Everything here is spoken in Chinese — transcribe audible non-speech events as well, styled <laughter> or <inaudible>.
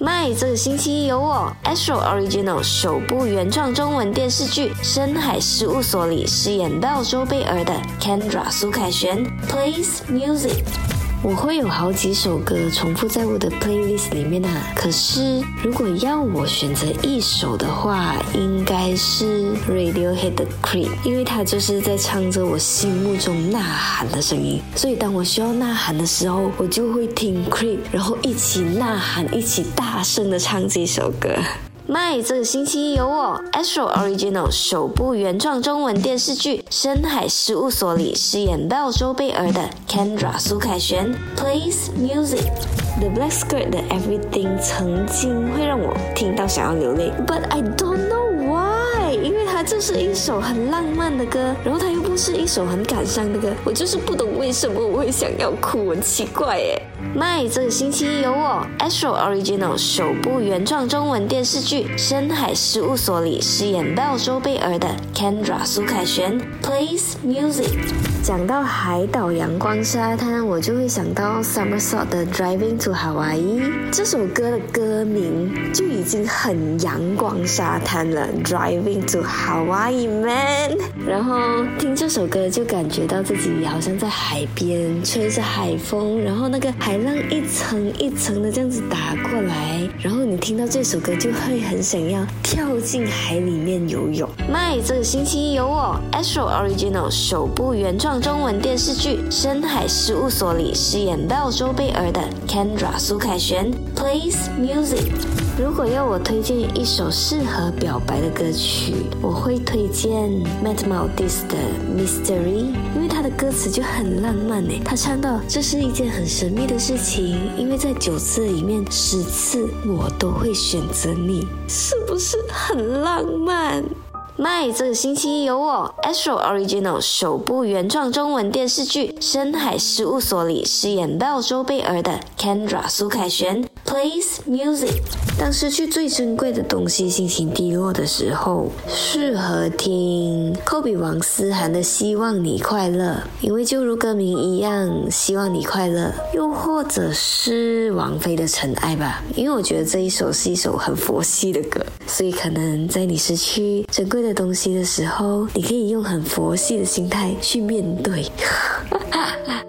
My 这个星期有我 Astro Original 首部原创中文电视剧《深海事务所》里饰演到周贝儿的 Kendra 苏凯旋 plays music。我会有好几首歌重复在我的 playlist 里面啊，可是如果要我选择一首的话，应该是 Radiohead 的 Creep，因为它就是在唱着我心目中呐喊的声音，所以当我需要呐喊的时候，我就会听 Creep，然后一起呐喊，一起大声的唱这首歌。My 这个星期一有我 Astro Original 首部原创中文电视剧《深海事务所》里饰演到周贝尔的 Kendra 苏凯旋 Please music。The Black Skirt 的 Everything 曾经会让我听到想要流泪，But I don't know 这是一首很浪漫的歌，然后它又不是一首很感伤的歌，我就是不懂为什么我会想要哭，很奇怪耶。My 这个星期有我 Astro Original 首部原创中文电视剧《深海事务所》里饰演 Bell 周贝儿的 Kendra 苏凯旋 plays music。讲到海岛阳光沙滩，我就会想到 Summersault 的 Driving to Hawaii 这首歌的歌名就已经很阳光沙滩了，Driving to Hawaii man。然后听这首歌就感觉到自己好像在海边，吹着海风，然后那个海浪一层一层的这样子打过来，然后你听到这首歌就会很想要跳进海里面游泳。My 这个星期有我 Astro Original 首部原创中文电视剧《深海事务所》里饰演到周贝尔的 Kendra 苏凯旋 plays music。如果要我推荐一首适合表白的歌曲，我会推荐 Matt Maldis 的 Mystery，因为他的歌词就很浪漫呢。他唱到这是一件很神秘的事情，因为在九次里面十次我都会选择你，是不是很浪漫？My 这个星期有我 Astro Original 首部原创中文电视剧《深海事务所》里饰演到周贝儿的 Kendra 苏凯旋 plays music。当失去最珍贵的东西，心情低落的时候，适合听科比王思涵的《希望你快乐》，因为就如歌名一样，希望你快乐。又或者是王菲的《尘埃》吧，因为我觉得这一首是一首很佛系的歌，所以可能在你失去珍贵的东西的时候，你可以用很佛系的心态去面对。哈 <laughs> 哈